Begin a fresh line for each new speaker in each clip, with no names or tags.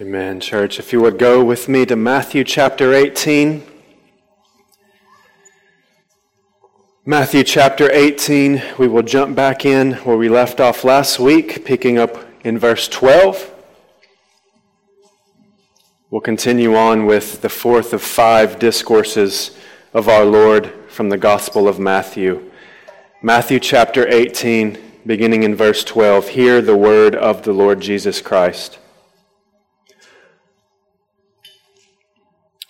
Amen, church. If you would go with me to Matthew chapter 18. Matthew chapter 18, we will jump back in where we left off last week, picking up in verse 12. We'll continue on with the fourth of five discourses of our Lord from the Gospel of Matthew. Matthew chapter 18, beginning in verse 12. Hear the word of the Lord Jesus Christ.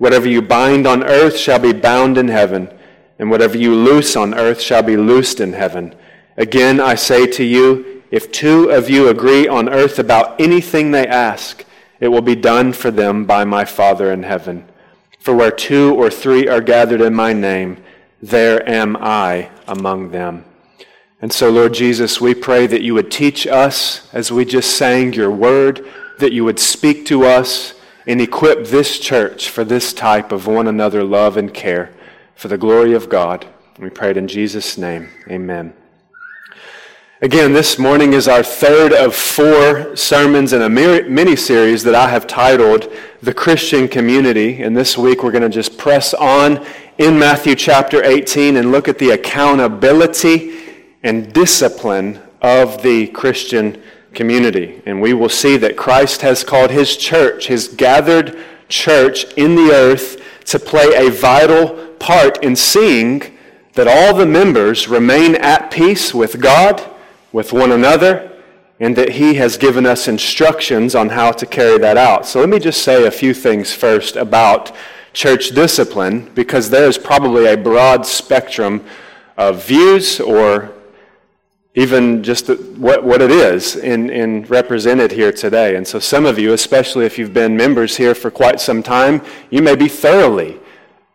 Whatever you bind on earth shall be bound in heaven, and whatever you loose on earth shall be loosed in heaven. Again, I say to you, if two of you agree on earth about anything they ask, it will be done for them by my Father in heaven. For where two or three are gathered in my name, there am I among them. And so, Lord Jesus, we pray that you would teach us as we just sang your word, that you would speak to us and equip this church for this type of one another love and care for the glory of God. We pray it in Jesus' name. Amen. Again, this morning is our third of four sermons in a mini series that I have titled The Christian Community. And this week we're going to just press on in Matthew chapter 18 and look at the accountability and discipline of the Christian community. And we will see that Christ has called his church, his gathered church in the earth, to play a vital part in seeing that all the members remain at peace with God, with one another, and that he has given us instructions on how to carry that out. So let me just say a few things first about church discipline, because there is probably a broad spectrum of views or even just what, what it is in, in represented here today. And so some of you, especially if you've been members here for quite some time, you may be thoroughly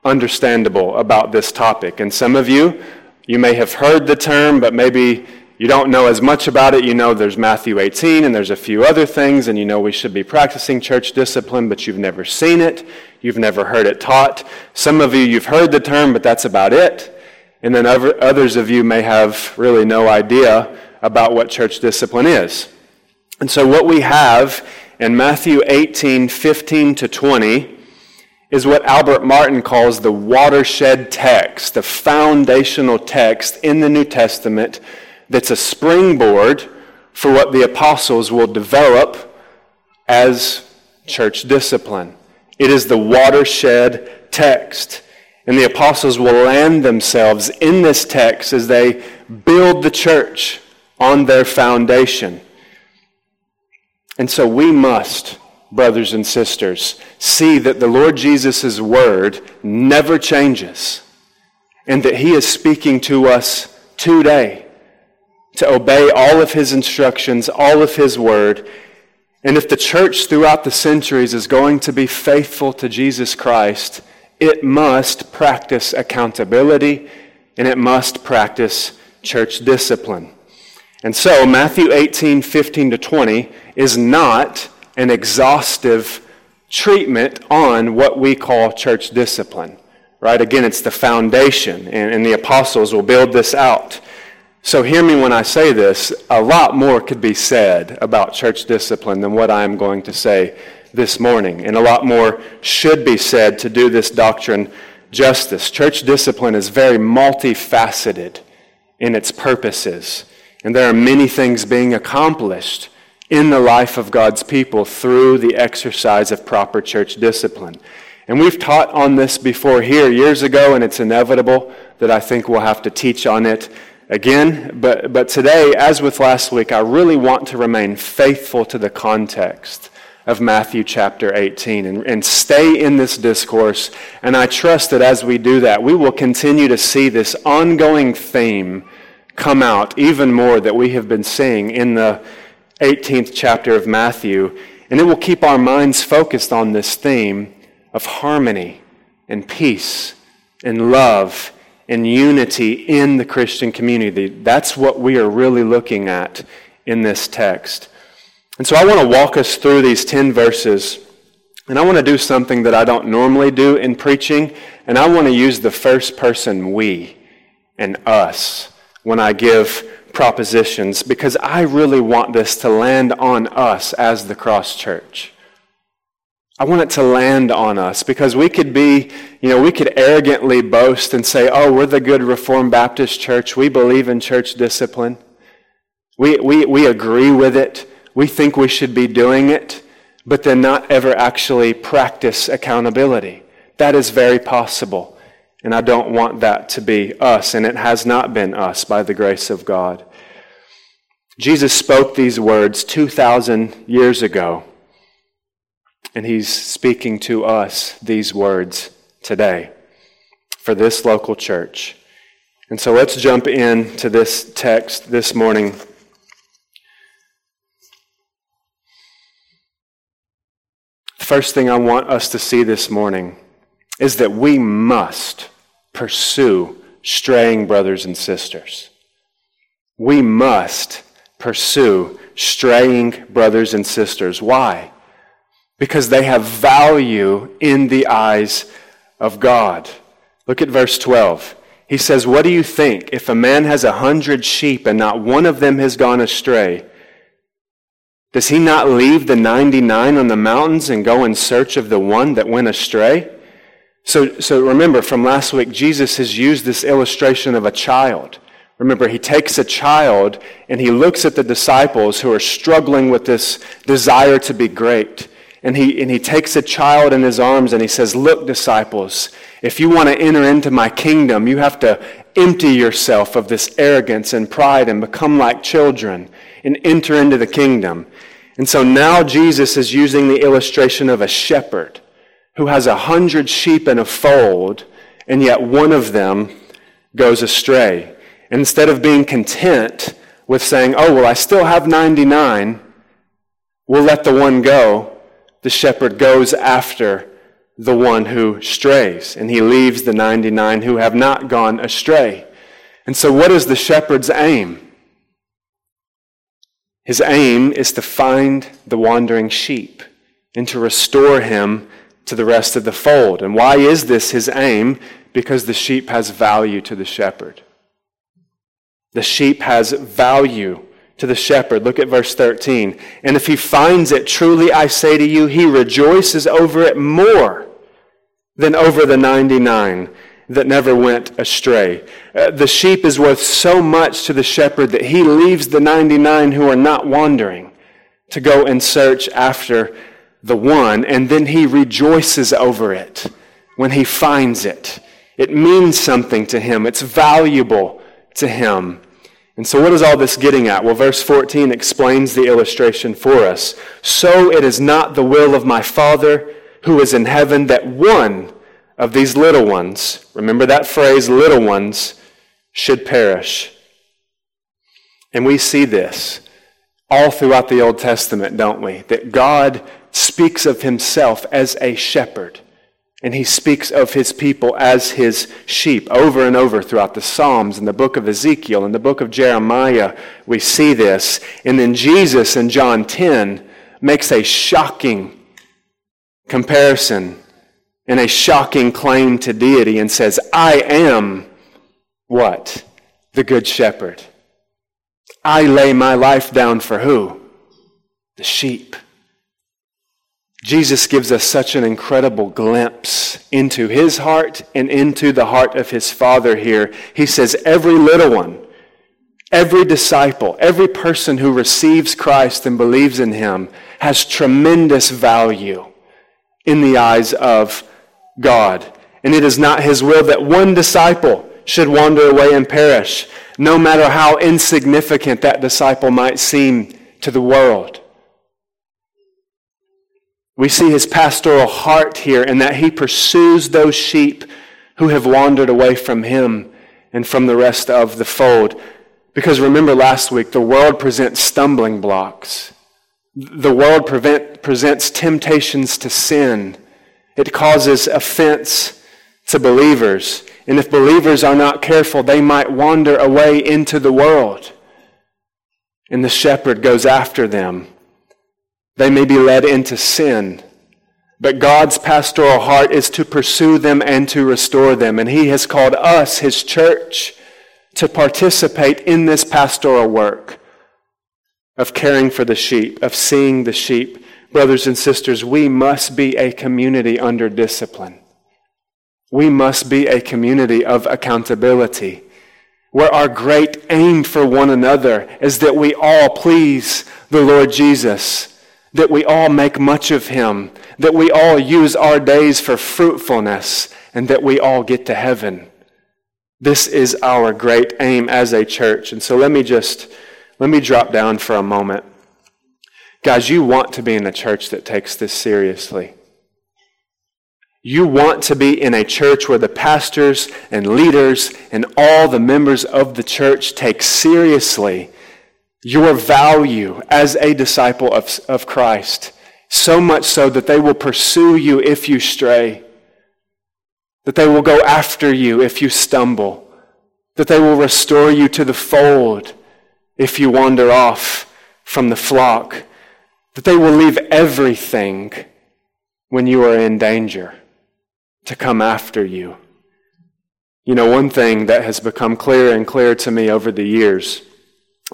understandable about this topic. And some of you, you may have heard the term, but maybe you don't know as much about it. You know there's Matthew 18 and there's a few other things, and you know we should be practicing church discipline, but you've never seen it. You've never heard it taught. Some of you, you've heard the term, but that's about it. And then other, others of you may have really no idea about what church discipline is. And so, what we have in Matthew 18 15 to 20 is what Albert Martin calls the watershed text, the foundational text in the New Testament that's a springboard for what the apostles will develop as church discipline. It is the watershed text. And the apostles will land themselves in this text as they build the church on their foundation. And so we must, brothers and sisters, see that the Lord Jesus' word never changes and that he is speaking to us today to obey all of his instructions, all of his word. And if the church throughout the centuries is going to be faithful to Jesus Christ, it must practice accountability and it must practice church discipline. And so, Matthew 18, 15 to 20 is not an exhaustive treatment on what we call church discipline. Right? Again, it's the foundation, and, and the apostles will build this out. So, hear me when I say this. A lot more could be said about church discipline than what I am going to say this morning, and a lot more should be said to do this doctrine justice. Church discipline is very multifaceted in its purposes, and there are many things being accomplished in the life of God's people through the exercise of proper church discipline. And we've taught on this before here years ago, and it's inevitable that I think we'll have to teach on it again. But, but today, as with last week, I really want to remain faithful to the context of Matthew chapter 18 and, and stay in this discourse. And I trust that as we do that, we will continue to see this ongoing theme come out even more that we have been seeing in the 18th chapter of Matthew. And it will keep our minds focused on this theme of harmony and peace and love and unity in the Christian community. That's what we are really looking at in this text. And so I want to walk us through these 10 verses. And I want to do something that I don't normally do in preaching. And I want to use the first person we and us when I give propositions because I really want this to land on us as the Cross Church. I want it to land on us because we could be, you know, we could arrogantly boast and say, oh, we're the good Reformed Baptist church. We believe in church discipline. We, we, we agree with it. We think we should be doing it, but then not ever actually practice accountability. That is very possible. And I don't want that to be us, and it has not been us by the grace of God. Jesus spoke these words 2,000 years ago, and he's speaking to us these words today for this local church. And so let's jump into this text this morning. First thing I want us to see this morning is that we must pursue straying brothers and sisters. We must pursue straying brothers and sisters. Why? Because they have value in the eyes of God. Look at verse 12. He says, What do you think? If a man has a hundred sheep and not one of them has gone astray, does he not leave the 99 on the mountains and go in search of the one that went astray? So, so remember from last week, Jesus has used this illustration of a child. Remember, he takes a child and he looks at the disciples who are struggling with this desire to be great. And he, and he takes a child in his arms and he says, Look, disciples, if you want to enter into my kingdom, you have to empty yourself of this arrogance and pride and become like children and enter into the kingdom. And so now Jesus is using the illustration of a shepherd who has a hundred sheep in a fold, and yet one of them goes astray. And instead of being content with saying, oh, well, I still have 99, we'll let the one go, the shepherd goes after the one who strays, and he leaves the 99 who have not gone astray. And so, what is the shepherd's aim? His aim is to find the wandering sheep and to restore him to the rest of the fold. And why is this his aim? Because the sheep has value to the shepherd. The sheep has value to the shepherd. Look at verse 13. And if he finds it, truly I say to you, he rejoices over it more than over the 99 that never went astray. Uh, the sheep is worth so much to the shepherd that he leaves the 99 who are not wandering to go and search after the one, and then he rejoices over it when he finds it. It means something to him, it's valuable to him. And so, what is all this getting at? Well, verse 14 explains the illustration for us. So it is not the will of my Father who is in heaven that one of these little ones, remember that phrase, little ones, should perish. And we see this all throughout the Old Testament, don't we? That God speaks of himself as a shepherd. And he speaks of his people as his sheep over and over throughout the Psalms and the book of Ezekiel and the book of Jeremiah. We see this. And then Jesus in John 10 makes a shocking comparison and a shocking claim to deity and says, I am what? The Good Shepherd. I lay my life down for who? The sheep. Jesus gives us such an incredible glimpse into his heart and into the heart of his Father here. He says, Every little one Every disciple, every person who receives Christ and believes in him has tremendous value in the eyes of God. And it is not his will that one disciple should wander away and perish, no matter how insignificant that disciple might seem to the world. We see his pastoral heart here in that he pursues those sheep who have wandered away from him and from the rest of the fold. Because remember last week, the world presents stumbling blocks. The world prevent, presents temptations to sin. It causes offense to believers. And if believers are not careful, they might wander away into the world. And the shepherd goes after them. They may be led into sin. But God's pastoral heart is to pursue them and to restore them. And He has called us, His church, to participate in this pastoral work of caring for the sheep, of seeing the sheep. Brothers and sisters, we must be a community under discipline. We must be a community of accountability, where our great aim for one another is that we all please the Lord Jesus, that we all make much of Him, that we all use our days for fruitfulness, and that we all get to heaven. This is our great aim as a church. And so let me just, let me drop down for a moment. Guys, you want to be in a church that takes this seriously. You want to be in a church where the pastors and leaders and all the members of the church take seriously your value as a disciple of, of Christ. So much so that they will pursue you if you stray that they will go after you if you stumble, that they will restore you to the fold if you wander off from the flock, that they will leave everything when you are in danger to come after you. You know, one thing that has become clearer and clearer to me over the years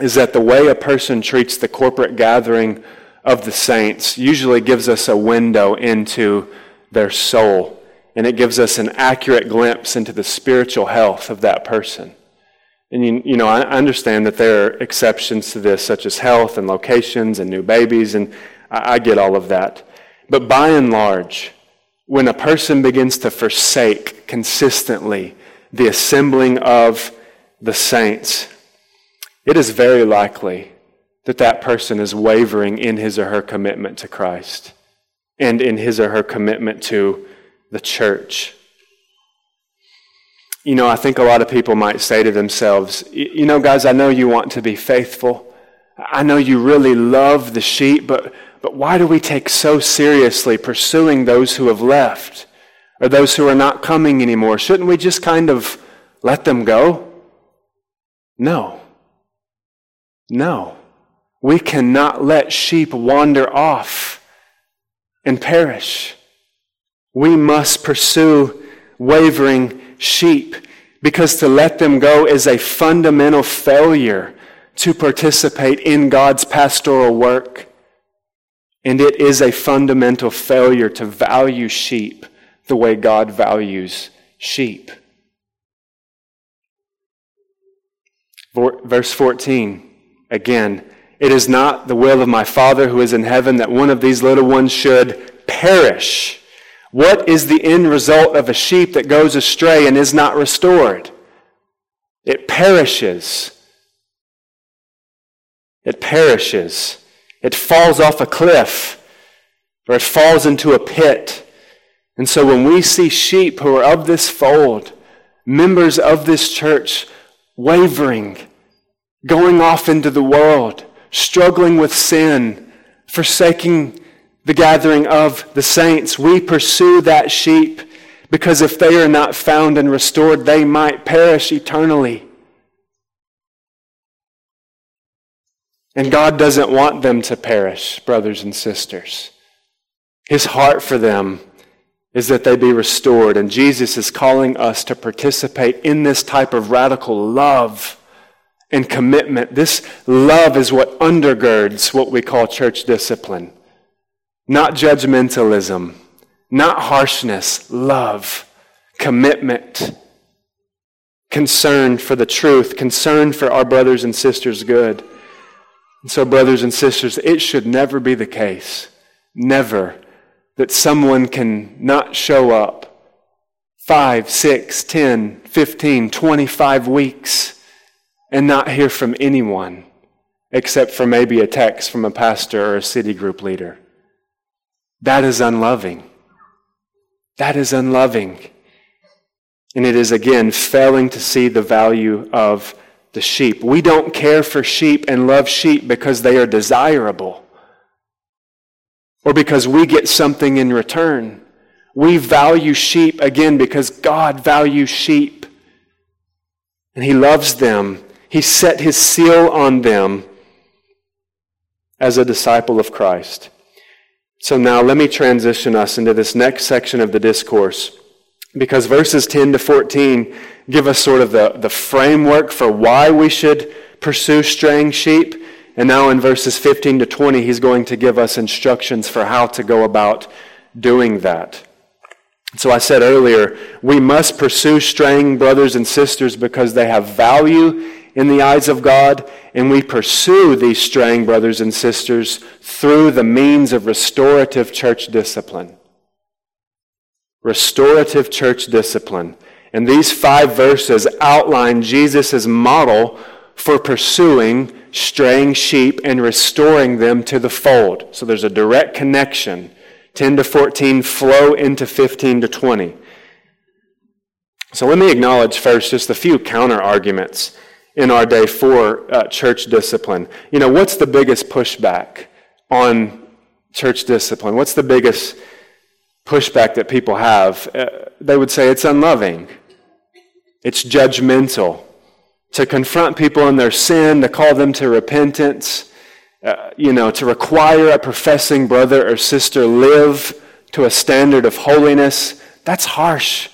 is that the way a person treats the corporate gathering of the saints usually gives us a window into their soul and it gives us an accurate glimpse into the spiritual health of that person. And you, you know, I understand that there are exceptions to this, such as health and locations and new babies, and I, I get all of that. But by and large, when a person begins to forsake consistently the assembling of the saints, it is very likely that that person is wavering in his or her commitment to Christ and in his or her commitment to the church. You know, I think a lot of people might say to themselves, you know, guys, I know you want to be faithful. I know you really love the sheep, but, but why do we take so seriously pursuing those who have left or those who are not coming anymore? Shouldn't we just kind of let them go? No. No. We cannot let sheep wander off and perish. We must pursue wavering sheep because to let them go is a fundamental failure to participate in God's pastoral work. And it is a fundamental failure to value sheep the way God values sheep. Verse 14, again, it is not the will of my Father who is in heaven that one of these little ones should perish. What is the end result of a sheep that goes astray and is not restored? It perishes. It perishes. It falls off a cliff or it falls into a pit. And so when we see sheep who are of this fold, members of this church, wavering, going off into the world, struggling with sin, forsaking the gathering of the saints. We pursue that sheep because if they are not found and restored, they might perish eternally. And God doesn't want them to perish, brothers and sisters. His heart for them is that they be restored. And Jesus is calling us to participate in this type of radical love and commitment. This love is what undergirds what we call church discipline. Not judgmentalism, not harshness, love, commitment concern for the truth, concern for our brothers and sisters' good. And so, brothers and sisters, it should never be the case, never, that someone can not show up five, six, ten, fifteen, twenty-five weeks and not hear from anyone except for maybe a text from a pastor or a city group leader. That is unloving. That is unloving. And it is, again, failing to see the value of the sheep. We don't care for sheep and love sheep because they are desirable or because we get something in return. We value sheep, again, because God values sheep. And He loves them. He set His seal on them as a disciple of Christ. So now let me transition us into this next section of the discourse because verses 10 to 14 give us sort of the, the framework for why we should pursue straying sheep. And now in verses 15 to 20, he's going to give us instructions for how to go about doing that. So I said earlier, we must pursue straying brothers and sisters because they have value in the eyes of God, and we pursue these straying brothers and sisters through the means of restorative church discipline. Restorative church discipline. And these five verses outline Jesus' model for pursuing straying sheep and restoring them to the fold. So there's a direct connection. 10 to 14 flow into 15 to 20. So let me acknowledge first just a few counter arguments in our day for uh, church discipline. You know, what's the biggest pushback on church discipline? What's the biggest pushback that people have? Uh, they would say it's unloving, it's judgmental. To confront people in their sin, to call them to repentance, uh, you know, to require a professing brother or sister live to a standard of holiness, that's harsh.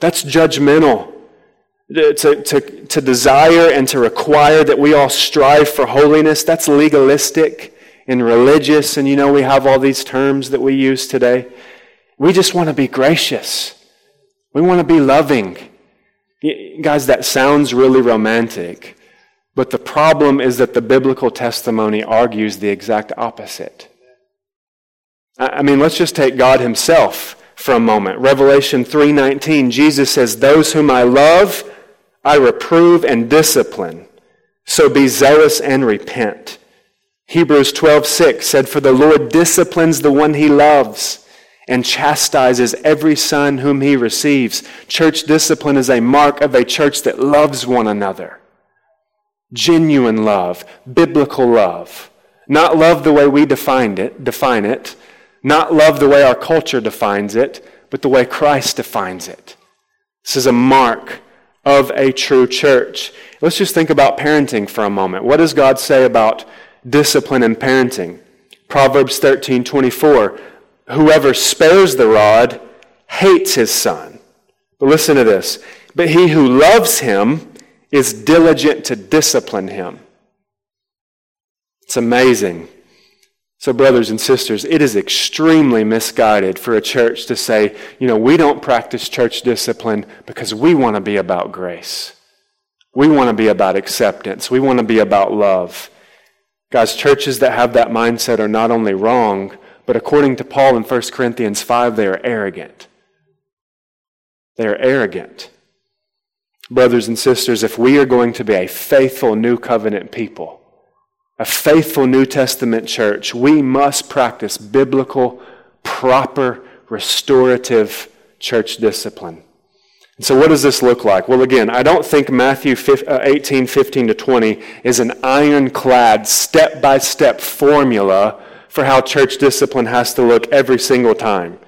That's judgmental to, to, to desire and to require that we all strive for holiness, that's legalistic and religious. And you know, we have all these terms that we use today. We just want to be gracious. We want to be loving. Guys, that sounds really romantic. But the problem is that the biblical testimony argues the exact opposite. I mean, let's just take God himself for a moment. Revelation 3:19, Jesus says, "Those whom I love, I reprove and discipline. So be zealous and repent. Hebrews 12:6 said for the Lord disciplines the one he loves and chastises every son whom he receives. Church discipline is a mark of a church that loves one another. Genuine love, biblical love. Not love the way we defined it, define it, not love the way our culture defines it, but the way Christ defines it. This is a mark of a true church. Let's just think about parenting for a moment. What does God say about discipline and parenting? Proverbs 13 24. Whoever spares the rod hates his son. But listen to this. But he who loves him is diligent to discipline him. It's amazing. So, brothers and sisters, it is extremely misguided for a church to say, you know, we don't practice church discipline because we want to be about grace. We want to be about acceptance. We want to be about love. Guys, churches that have that mindset are not only wrong, but according to Paul in 1 Corinthians 5, they are arrogant. They are arrogant. Brothers and sisters, if we are going to be a faithful new covenant people, a faithful New Testament church, we must practice biblical, proper, restorative church discipline. And so, what does this look like? Well, again, I don't think Matthew uh, 18, 15 to 20 is an ironclad, step by step formula for how church discipline has to look every single time.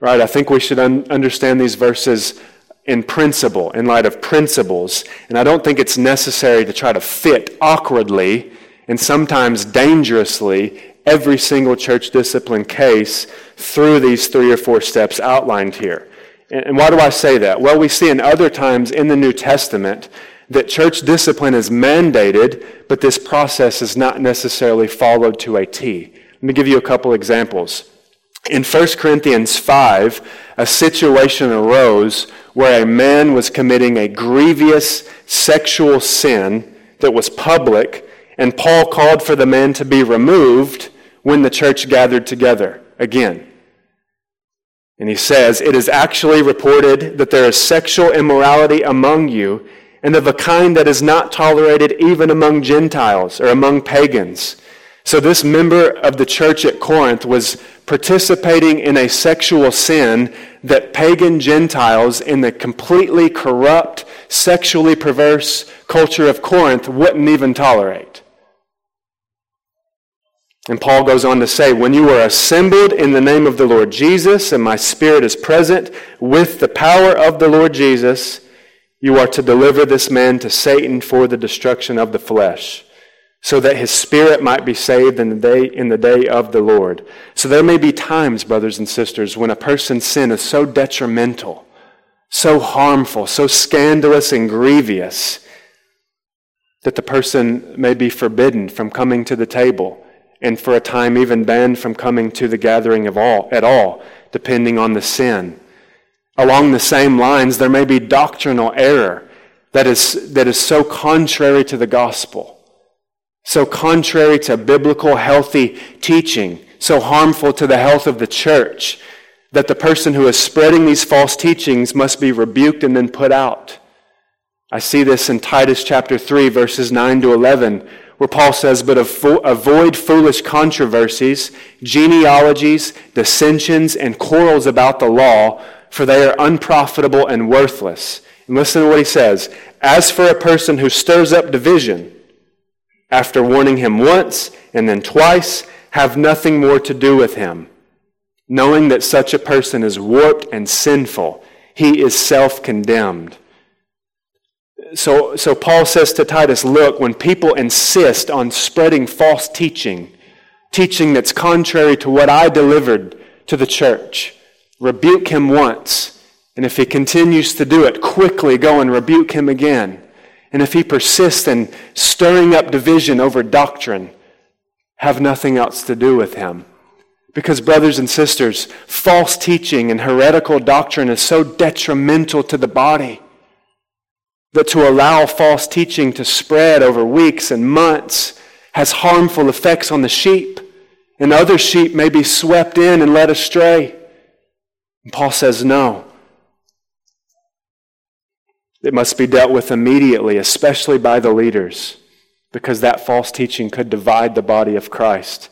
Right? I think we should un- understand these verses in principle, in light of principles. And I don't think it's necessary to try to fit awkwardly and sometimes dangerously every single church discipline case through these three or four steps outlined here. And why do I say that? Well, we see in other times in the New Testament that church discipline is mandated, but this process is not necessarily followed to a T. Let me give you a couple examples. In 1 Corinthians 5, a situation arose where a man was committing a grievous sexual sin that was public, and Paul called for the man to be removed when the church gathered together again. And he says, It is actually reported that there is sexual immorality among you, and of a kind that is not tolerated even among Gentiles or among pagans. So, this member of the church at Corinth was participating in a sexual sin that pagan Gentiles in the completely corrupt, sexually perverse culture of Corinth wouldn't even tolerate. And Paul goes on to say, When you are assembled in the name of the Lord Jesus, and my spirit is present with the power of the Lord Jesus, you are to deliver this man to Satan for the destruction of the flesh, so that his spirit might be saved in the day, in the day of the Lord. So there may be times, brothers and sisters, when a person's sin is so detrimental, so harmful, so scandalous and grievous, that the person may be forbidden from coming to the table and for a time even banned from coming to the gathering of all at all, depending on the sin. Along the same lines, there may be doctrinal error that is, that is so contrary to the gospel, so contrary to biblical healthy teaching, so harmful to the health of the church, that the person who is spreading these false teachings must be rebuked and then put out. I see this in Titus chapter 3, verses 9 to 11, where Paul says, But avoid foolish controversies, genealogies, dissensions, and quarrels about the law, for they are unprofitable and worthless. And listen to what he says As for a person who stirs up division, after warning him once and then twice, have nothing more to do with him, knowing that such a person is warped and sinful. He is self condemned so, so Paul says to Titus, look, when people insist on spreading false teaching, teaching that's contrary to what I delivered to the church, rebuke him once. And if he continues to do it, quickly go and rebuke him again. And if he persists in stirring up division over doctrine, have nothing else to do with him. Because, brothers and sisters, false teaching and heretical doctrine is so detrimental to the body that to allow false teaching to spread over weeks and months has harmful effects on the sheep, and other sheep may be swept in and led astray. And Paul says, no. It must be dealt with immediately, especially by the leaders, because that false teaching could divide the body of Christ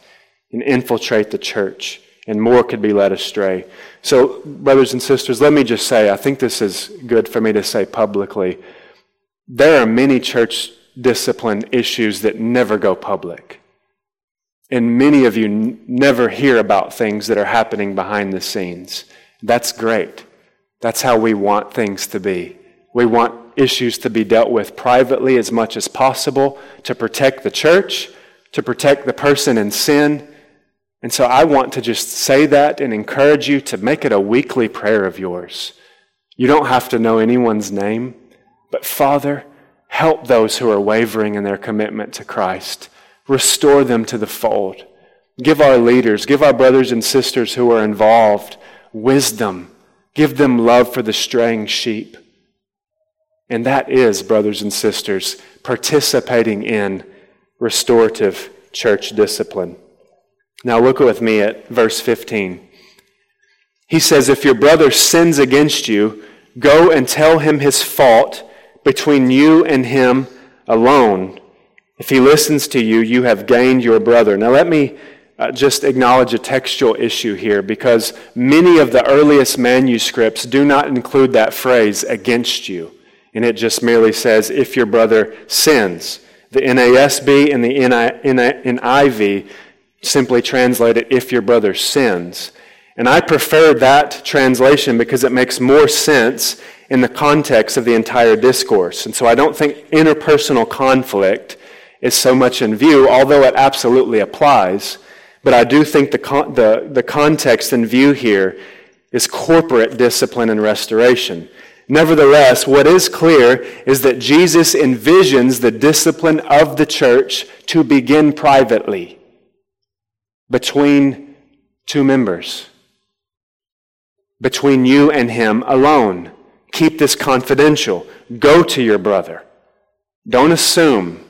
and infiltrate the church, and more could be led astray. So, brothers and sisters, let me just say, I think this is good for me to say publicly. There are many church discipline issues that never go public. And many of you n- never hear about things that are happening behind the scenes. That's great. That's how we want things to be. We want issues to be dealt with privately as much as possible to protect the church, to protect the person in sin. And so I want to just say that and encourage you to make it a weekly prayer of yours. You don't have to know anyone's name. But Father, help those who are wavering in their commitment to Christ. Restore them to the fold. Give our leaders, give our brothers and sisters who are involved wisdom. Give them love for the straying sheep. And that is, brothers and sisters, participating in restorative church discipline. Now look with me at verse 15. He says, If your brother sins against you, go and tell him his fault between you and him alone. If he listens to you, you have gained your brother. Now, let me uh, just acknowledge a textual issue here because many of the earliest manuscripts do not include that phrase, against you. And it just merely says, if your brother sins. The NASB and the NIV simply translate it, if your brother sins. And I prefer that translation because it makes more sense in the context of the entire discourse. And so I don't think interpersonal conflict is so much in view, although it absolutely applies. But I do think the, con- the, the context in view here is corporate discipline and restoration. Nevertheless, what is clear is that Jesus envisions the discipline of the church to begin privately between two members, between you and him alone. keep this confidential. Go to your brother. Don't assume.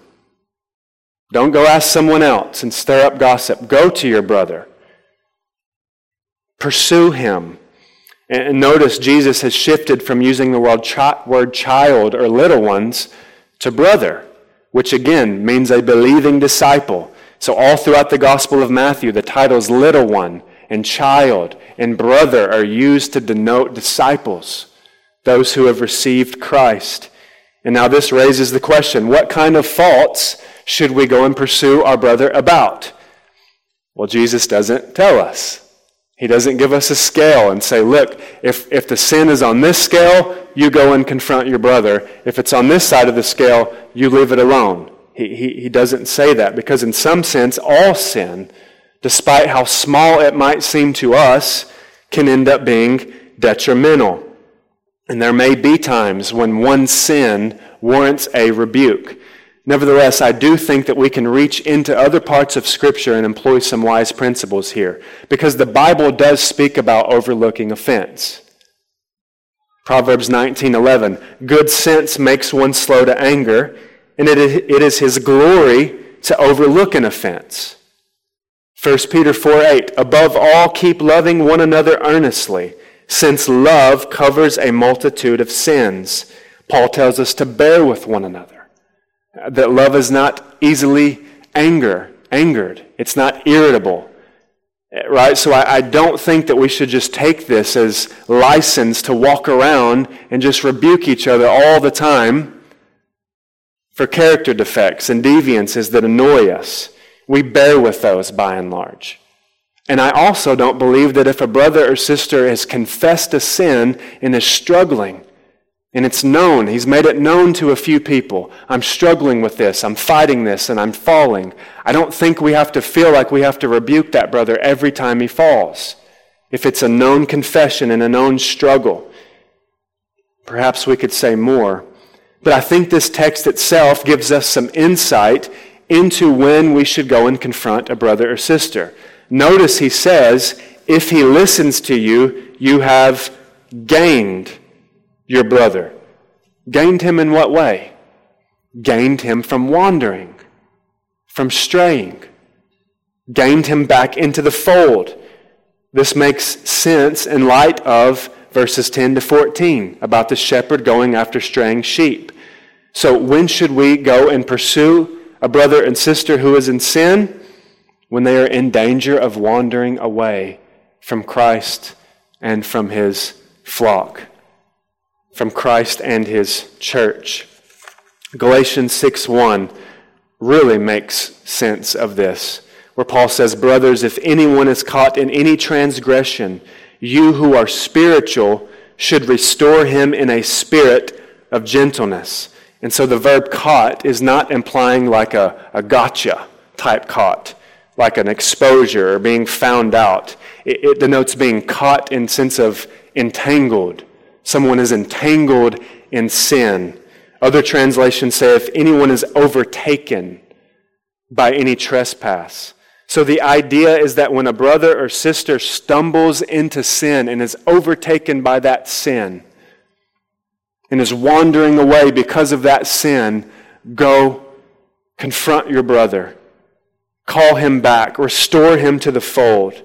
Don't go ask someone else and stir up gossip. Go to your brother. Pursue him. And notice Jesus has shifted from using the word child or little ones to brother, which again means a believing disciple. So, all throughout the Gospel of Matthew, the titles little one and child and brother are used to denote disciples, those who have received Christ. And now this raises the question what kind of faults should we go and pursue our brother about? Well, Jesus doesn't tell us. He doesn't give us a scale and say, look, if, if the sin is on this scale, you go and confront your brother. If it's on this side of the scale, you leave it alone. He, he, he doesn't say that because, in some sense, all sin, despite how small it might seem to us, can end up being detrimental. And there may be times when one sin warrants a rebuke. Nevertheless, I do think that we can reach into other parts of Scripture and employ some wise principles here, because the Bible does speak about overlooking offense. Proverbs 19:11, "Good sense makes one slow to anger, and it is his glory to overlook an offense." 1 Peter 4 8, "Above all keep loving one another earnestly, since love covers a multitude of sins." Paul tells us to bear with one another that love is not easily anger, angered. It's not irritable. Right? So I, I, don't think that we should just take this as license to walk around and just rebuke each other all the time for character defects and deviances that annoy us. We bear with those by and large. And I also don't believe that if a brother or sister has confessed a sin and is struggling, and it's known. He's made it known to a few people. I'm struggling with this. I'm fighting this and I'm falling. I don't think we have to feel like we have to rebuke that brother every time he falls. If it's a known confession and a known struggle, perhaps we could say more. But I think this text itself gives us some insight into when we should go and confront a brother or sister. Notice he says, if he listens to you, you have gained your brother. Gained him in what way? Gained him from wandering, from straying. Gained him back into the fold. This makes sense in light of verses 10 to 14 about the shepherd going after straying sheep. So, when should we go and pursue a brother and sister who is in sin? When they are in danger of wandering away from Christ and from his flock from Christ and his church. Galatians 6 1 really makes sense of this, where Paul says, "Brothers, if anyone is caught in any transgression, you who are spiritual should restore him in a spirit of gentleness." And so the verb caught is not implying like a, a gotcha type caught, like an exposure or being found out. It, it denotes being caught in sense of entangled Someone is entangled in sin. Other translations say if anyone is overtaken by any trespass. So the idea is that when a brother or sister stumbles into sin and is overtaken by that sin and is wandering away because of that sin, go confront your brother. Call him back. Restore him to the fold.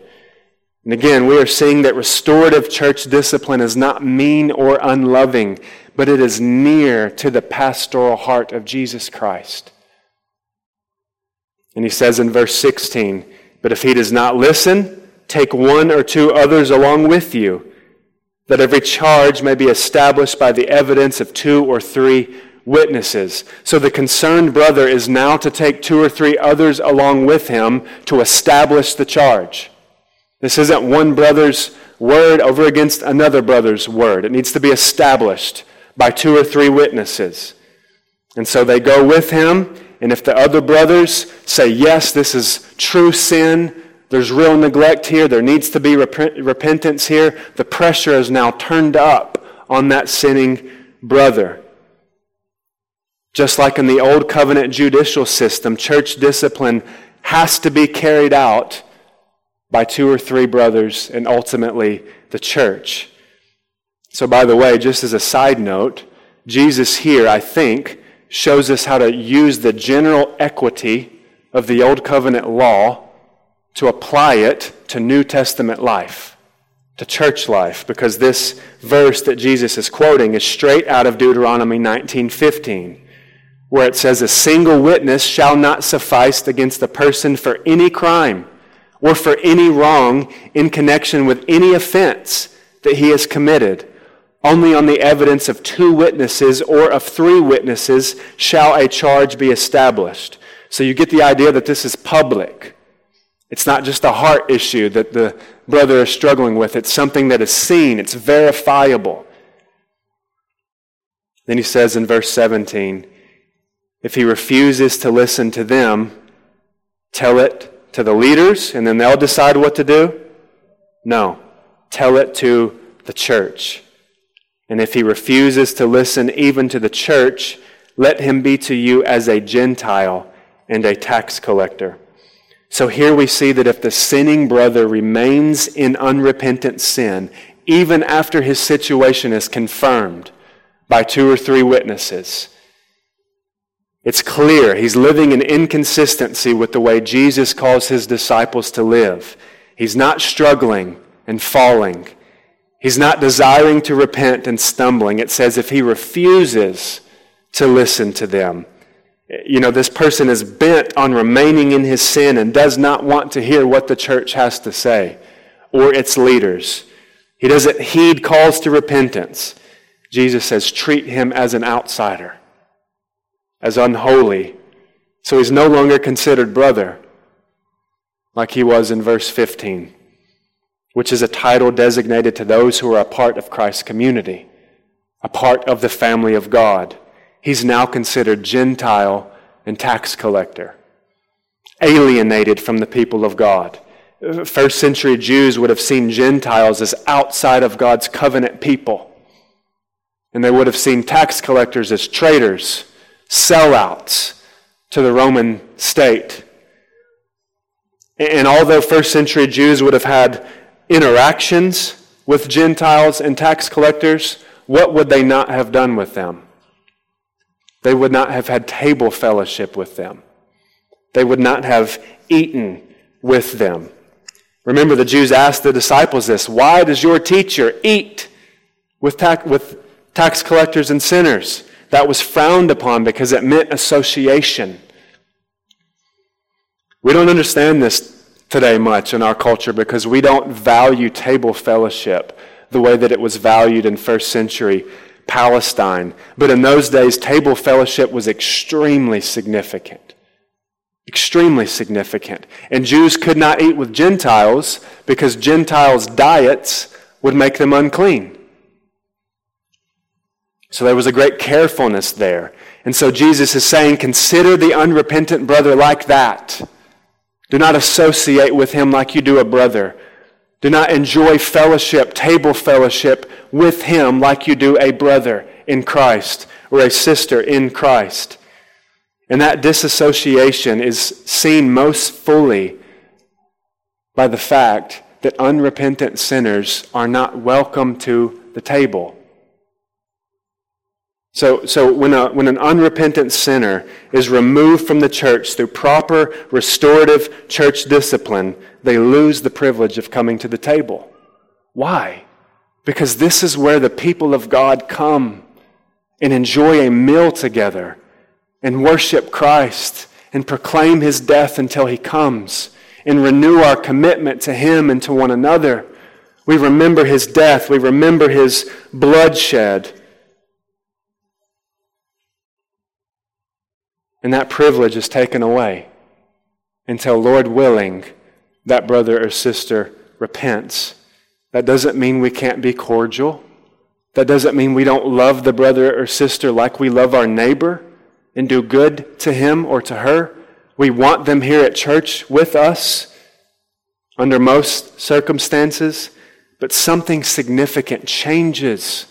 And again, we are seeing that restorative church discipline is not mean or unloving, but it is near to the pastoral heart of Jesus Christ. And he says in verse 16, But if he does not listen, take one or two others along with you, that every charge may be established by the evidence of two or three witnesses. So the concerned brother is now to take two or three others along with him to establish the charge. This isn't one brother's word over against another brother's word. It needs to be established by two or three witnesses. And so they go with him, and if the other brothers say, yes, this is true sin, there's real neglect here, there needs to be rep- repentance here, the pressure is now turned up on that sinning brother. Just like in the Old Covenant judicial system, church discipline has to be carried out by two or three brothers and ultimately the church. So, by the way, just as a side note, Jesus here, I think, shows us how to use the general equity of the Old Covenant law to apply it to New Testament life, to church life, because this verse that Jesus is quoting is straight out of Deuteronomy 19:15, where it says, "A single witness shall not suffice against a person for any crime or for any wrong in connection with any offense that he has committed." Only on the evidence of two witnesses or of three witnesses shall a charge be established. So you get the idea that this is public. It's not just a heart issue that the brother is struggling with, it's something that is seen, it's verifiable. Then he says in verse 17 if he refuses to listen to them, tell it to the leaders, and then they'll decide what to do? No. Tell it to the church. And if he refuses to listen even to the church, let him be to you as a Gentile and a tax collector. So here we see that if the sinning brother remains in unrepentant sin, even after his situation is confirmed by two or three witnesses, it's clear he's living in inconsistency with the way Jesus calls his disciples to live. He's not struggling and falling. He's not desiring to repent and stumbling. It says if he refuses to listen to them, you know, this person is bent on remaining in his sin and does not want to hear what the church has to say or its leaders. He doesn't heed calls to repentance. Jesus says, treat him as an outsider, as unholy. So he's no longer considered brother like he was in verse 15 which is a title designated to those who are a part of Christ's community, a part of the family of God. He's now considered Gentile and tax collector, alienated from the people of God. First century Jews would have seen Gentiles as outside of God's covenant people. And they would have seen tax collectors as traitors, sellouts to the Roman state. And although first century Jews would have had interactions with Gentiles and tax collectors, what would they not have done with them? They would not have had table fellowship with them. They would not have eaten with them. Remember, the Jews asked the disciples this Why does your teacher eat with, tax, with tax collectors and sinners? That was frowned upon because it meant association. We don't understand this today much in our culture because we don't value table fellowship the way that it was valued in first century Palestine. But in those days, table fellowship was extremely significant. Extremely significant. And Jews could not eat with Gentiles because Gentiles' diets would make them unclean. So there was a great carefulness there. And so Jesus is saying, consider the unrepentant brother like that. Do not associate with him like you do a brother. Do not enjoy fellowship, table fellowship with him like you do a brother in Christ or a sister in Christ. And that disassociation is seen most fully by the fact that unrepentant sinners are not welcome to the table. So, so when, a, when an unrepentant sinner is removed from the church through proper restorative church discipline, they lose the privilege of coming to the table. Why? Because this is where the people of God come and enjoy a meal together and worship Christ and proclaim his death until he comes and renew our commitment to him and to one another. We remember his death, we remember his bloodshed And that privilege is taken away until, Lord willing, that brother or sister repents. That doesn't mean we can't be cordial. That doesn't mean we don't love the brother or sister like we love our neighbor and do good to him or to her. We want them here at church with us under most circumstances, but something significant changes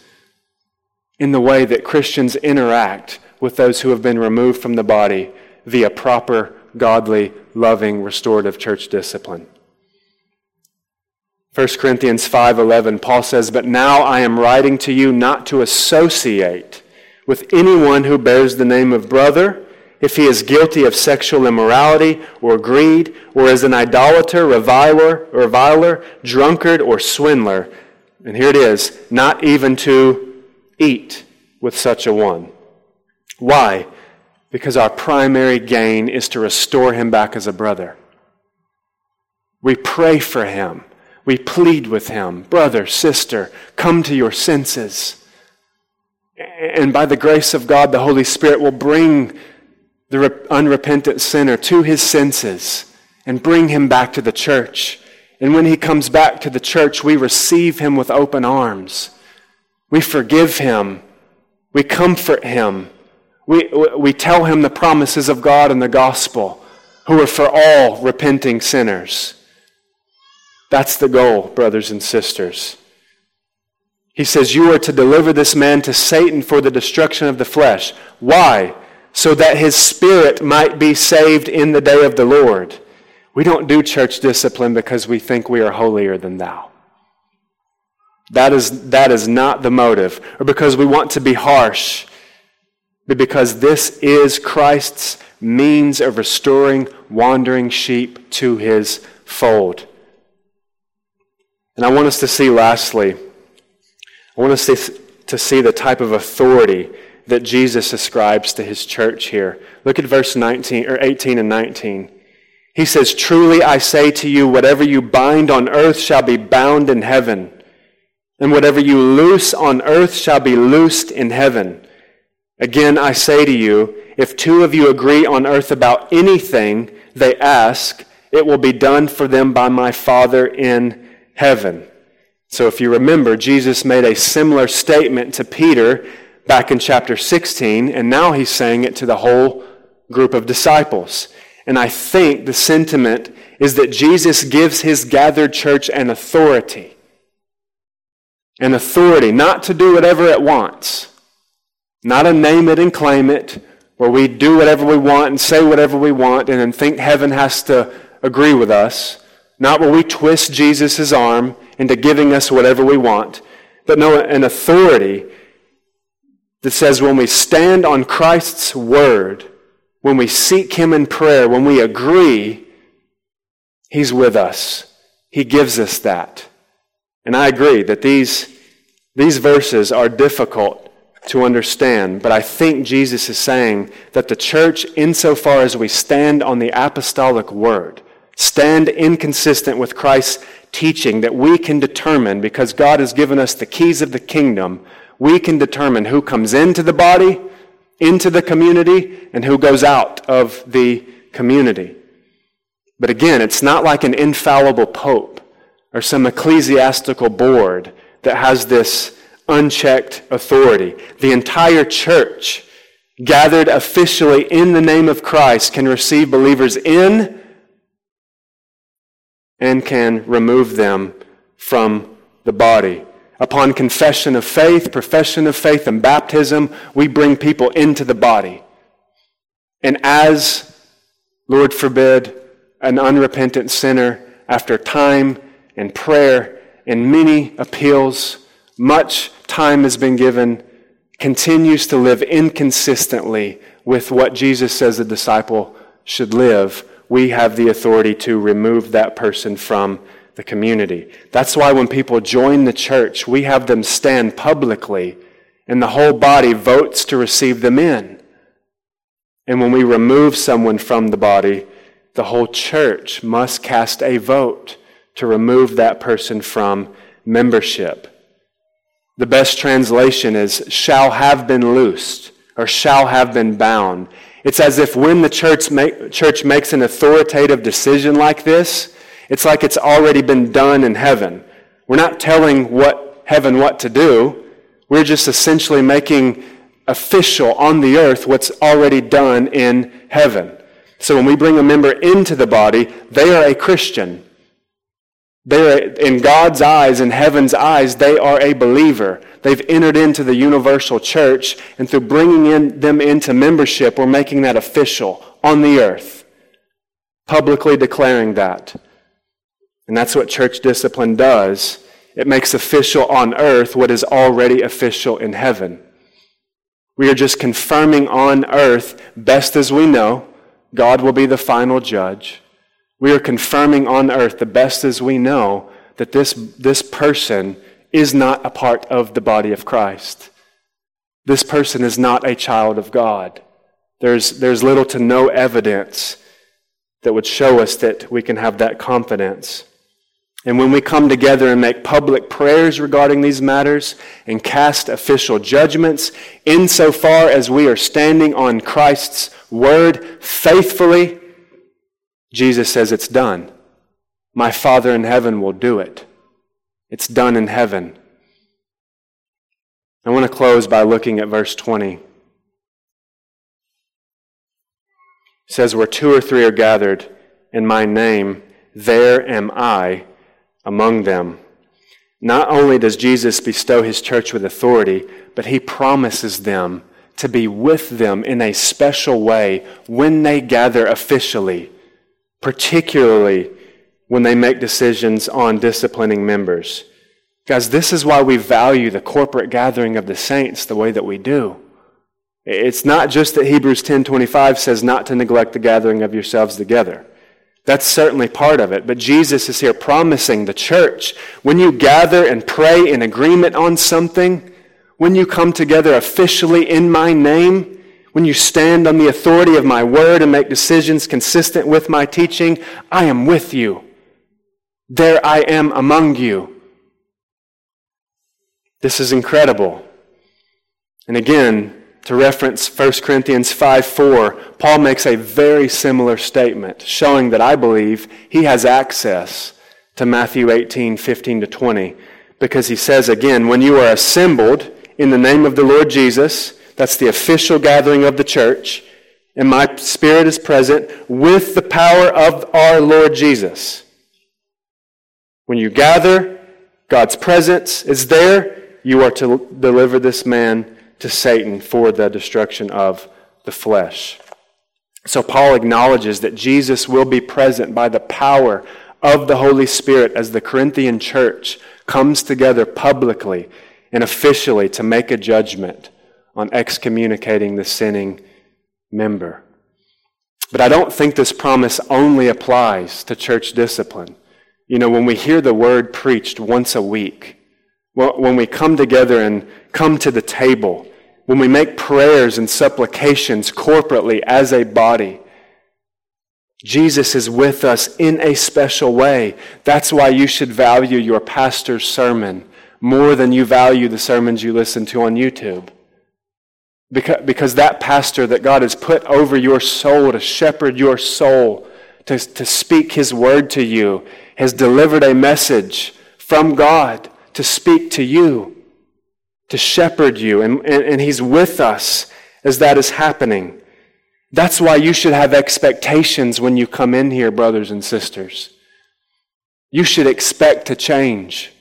in the way that Christians interact with those who have been removed from the body via proper, godly, loving, restorative church discipline. 1 Corinthians 5:11 Paul says, "But now I am writing to you not to associate with anyone who bears the name of brother if he is guilty of sexual immorality or greed or is an idolater, reviler, reviler, drunkard or swindler." And here it is, not even to eat with such a one. Why? Because our primary gain is to restore him back as a brother. We pray for him. We plead with him. Brother, sister, come to your senses. And by the grace of God, the Holy Spirit will bring the unrepentant sinner to his senses and bring him back to the church. And when he comes back to the church, we receive him with open arms. We forgive him. We comfort him. We, we tell him the promises of God and the gospel, who are for all repenting sinners. That's the goal, brothers and sisters. He says, You are to deliver this man to Satan for the destruction of the flesh. Why? So that his spirit might be saved in the day of the Lord. We don't do church discipline because we think we are holier than thou. That is, that is not the motive, or because we want to be harsh, because this is Christ's means of restoring wandering sheep to his fold. And I want us to see, lastly, I want us to, see the type of authority that Jesus ascribes to his church here. Look at verse 19 or 18 and 19. He says, Truly I say to you, whatever you bind on earth shall be bound in heaven, and whatever you loose on earth shall be loosed in heaven. Again, I say to you, if two of you agree on earth about anything they ask, it will be done for them by my Father in heaven. So if you remember, Jesus made a similar statement to Peter back in chapter 16, and now he's saying it to the whole group of disciples. And I think the sentiment is that Jesus gives his gathered church an authority. An authority not to do whatever it wants, not a name it and claim it, where we do whatever we want and say whatever we want and then think heaven has to agree with us not where we twist Jesus' arm into giving us whatever we want, but no, an authority that says when we stand on Christ's word, when we seek Him in prayer, when we agree, He's with us. He gives us that. And I agree that these, these verses are difficult to understand, but I think Jesus is saying that the church, insofar as we stand on the apostolic word, stand inconsistent with Christ's teaching that we can determine, because God has given us the keys of the kingdom, we can determine who comes into the body, into the community, and who goes out of the community. But again, it's not like an infallible pope or some ecclesiastical board that has this unchecked authority. The entire church, gathered officially in the name of Christ, can receive believers in and can remove them from the body. Upon confession of faith, profession of faith, and baptism, we bring people into the body. And as, Lord forbid, an unrepentant sinner, after time and prayer and many appeals, much time has been given, continues to live inconsistently with what Jesus says a disciple should live, we have the authority to remove that person from the community. That's why when people join the church, we have them stand publicly and the whole body votes to receive them in. And when we remove someone from the body, the whole church must cast a vote to remove that person from membership. The best translation is shall have been loosed or shall have been bound. It's as if when the church, make, church makes an authoritative decision like this, it's like it's already been done in heaven. We're not telling what heaven what to do. We're just essentially making official on the earth what's already done in heaven. So when we bring a member into the body, they are a Christian. They are, in God's eyes, in heaven's eyes, they are a believer. They've entered into the universal church, and through bringing in, them into membership, we're making that official on the earth, publicly declaring that. And that's what church discipline does. It makes official on earth what is already official in heaven. We are just confirming on earth, best as we know, God will be the final judge. We are confirming on earth, the best as we know, that this, this person is not a part of the body of Christ. This person is not a child of God. There's, there's little to no evidence that would show us that we can have that confidence. And when we come together and make public prayers regarding these matters and cast official judgments, insofar as we are standing on Christ's word faithfully, Jesus says it's done. My Father in heaven will do it. It's done in heaven. I want to close by looking at verse 20. It says, Where two or three are gathered in my name, there am I among them. Not only does Jesus bestow his church with authority, but he promises them to be with them in a special way when they gather officially, particularly when they make decisions on disciplining members. Guys, this is why we value the corporate gathering of the saints the way that we do. It's not just that Hebrews 10:25 says not to neglect the gathering of yourselves together. That's certainly part of it. But Jesus is here promising the church when you gather and pray in agreement on something, when you come together officially in my name, when you stand on the authority of my word and make decisions consistent with my teaching, I am with you. There I am among you. This is incredible. And again, to reference 1 Corinthians 5 4, Paul makes a very similar statement, showing that I believe he has access to Matthew 18 15 to 20. Because he says again, when you are assembled in the name of the Lord Jesus, that's the official gathering of the church, and my spirit is present with the power of our Lord Jesus. When you gather, God's presence is there. You are to deliver this man to Satan for the destruction of the flesh. So Paul acknowledges that Jesus will be present by the power of the Holy Spirit as the Corinthian church comes together publicly and officially to make a judgment on excommunicating the sinning member. But I don't think this promise only applies to church discipline. You know, when we hear the word preached once a week, when we come together and come to the table, when we make prayers and supplications corporately as a body, Jesus is with us in a special way. That's why you should value your pastor's sermon more than you value the sermons you listen to on YouTube. Because, because that pastor that God has put over your soul to shepherd your soul, to, to speak his word to you, has delivered a message from God to speak to you to shepherd you, and, and, and He's with us as that is happening. That's why you should have expectations when you come in here, brothers and sisters. You should expect to change.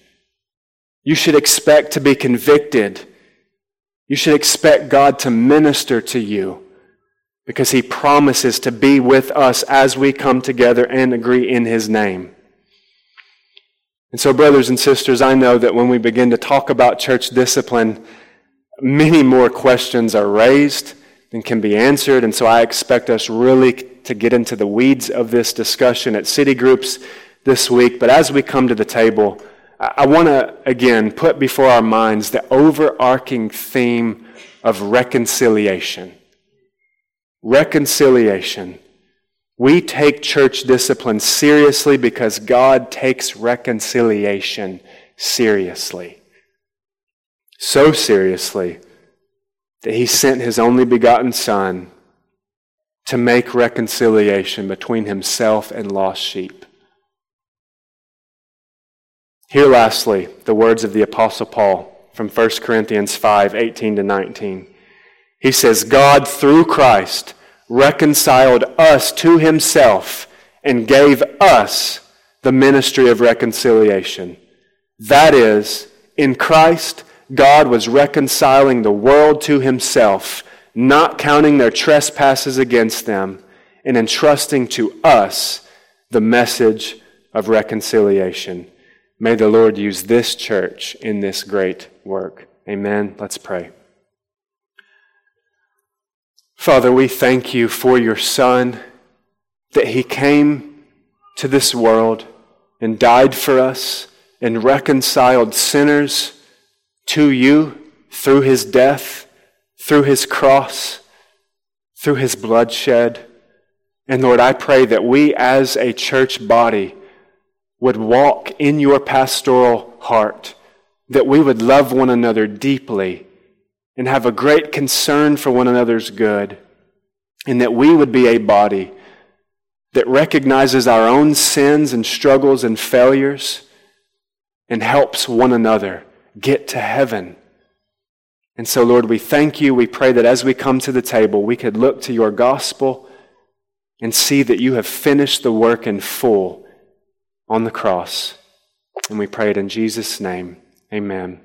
You should expect to be convicted. You should expect God to minister to you because He promises to be with us as we come together and agree in His name. And so, brothers and sisters, I know that when we begin to talk about church discipline, many more questions are raised than can be answered. And so I expect us really to get into the weeds of this discussion at city groups this week. But as we come to the table, I want to, again, put before our minds the overarching theme of reconciliation. Reconciliation. We take church discipline seriously because God takes reconciliation seriously. So seriously that he sent his only begotten Son to make reconciliation between himself and lost sheep. Here, lastly, the words of the Apostle Paul from 1 Corinthians 5 18 to 19. He says, God, through Christ, reconciled us to himself and gave us the ministry of reconciliation. That is, in Christ, God was reconciling the world to himself, not counting their trespasses against them, and entrusting to us the message of reconciliation. May the Lord use this church in this great work. Amen. Let's pray. Father, we thank you for your Son, that he came to this world and died for us and reconciled sinners to you through his death, through his cross, through his bloodshed. And Lord, I pray that we as a church body would walk in your pastoral heart, that we would love one another deeply and have a great concern for one another's good, and that we would be a body that recognizes our own sins and struggles and failures and helps one another get to heaven. And so, Lord, we thank you. We pray that as we come to the table, we could look to your gospel and see that you have finished the work in full on the cross. And we pray it in Jesus' name. Amen.